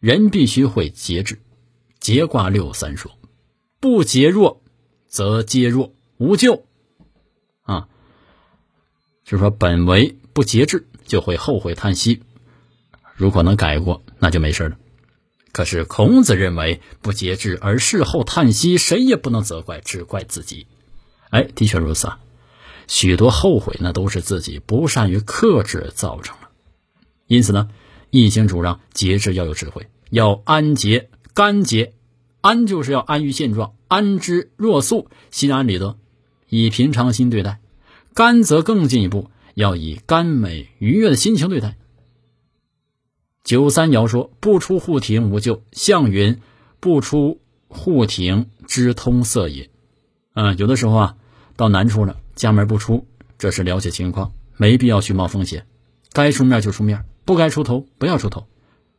人必须会节制。节卦六三说：“不节弱，则皆弱，无咎。”啊，就是说本为不节制，就会后悔叹息。如果能改过，那就没事了。可是孔子认为，不节制而事后叹息，谁也不能责怪，只怪自己。哎，的确如此啊。许多后悔那，都是自己不善于克制造成的。因此呢，《易经》主张节制要有智慧，要安节、干节。安就是要安于现状，安之若素，心安理得，以平常心对待；甘则更进一步，要以甘美愉悦的心情对待。九三爻说：“不出户庭无咎。”象云：“不出户庭之通塞也。”嗯，有的时候啊，到难处了，家门不出，这是了解情况，没必要去冒风险。该出面就出面，不该出头不要出头，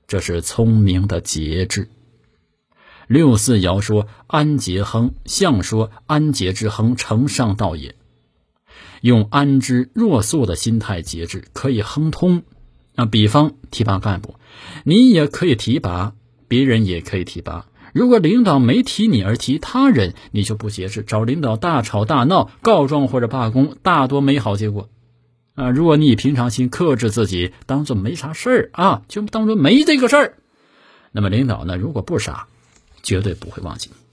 这是聪明的节制。六四爻说：“安节亨。”象说：“安节之亨，承上道也。”用安之若素的心态节制，可以亨通。啊，比方提拔干部，你也可以提拔，别人也可以提拔。如果领导没提你而提他人，你就不节制，找领导大吵大闹、告状或者罢工，大多没好结果。啊，如果你以平常心克制自己，当做没啥事儿啊，就当做没这个事儿，那么领导呢，如果不傻。绝对不会忘记你。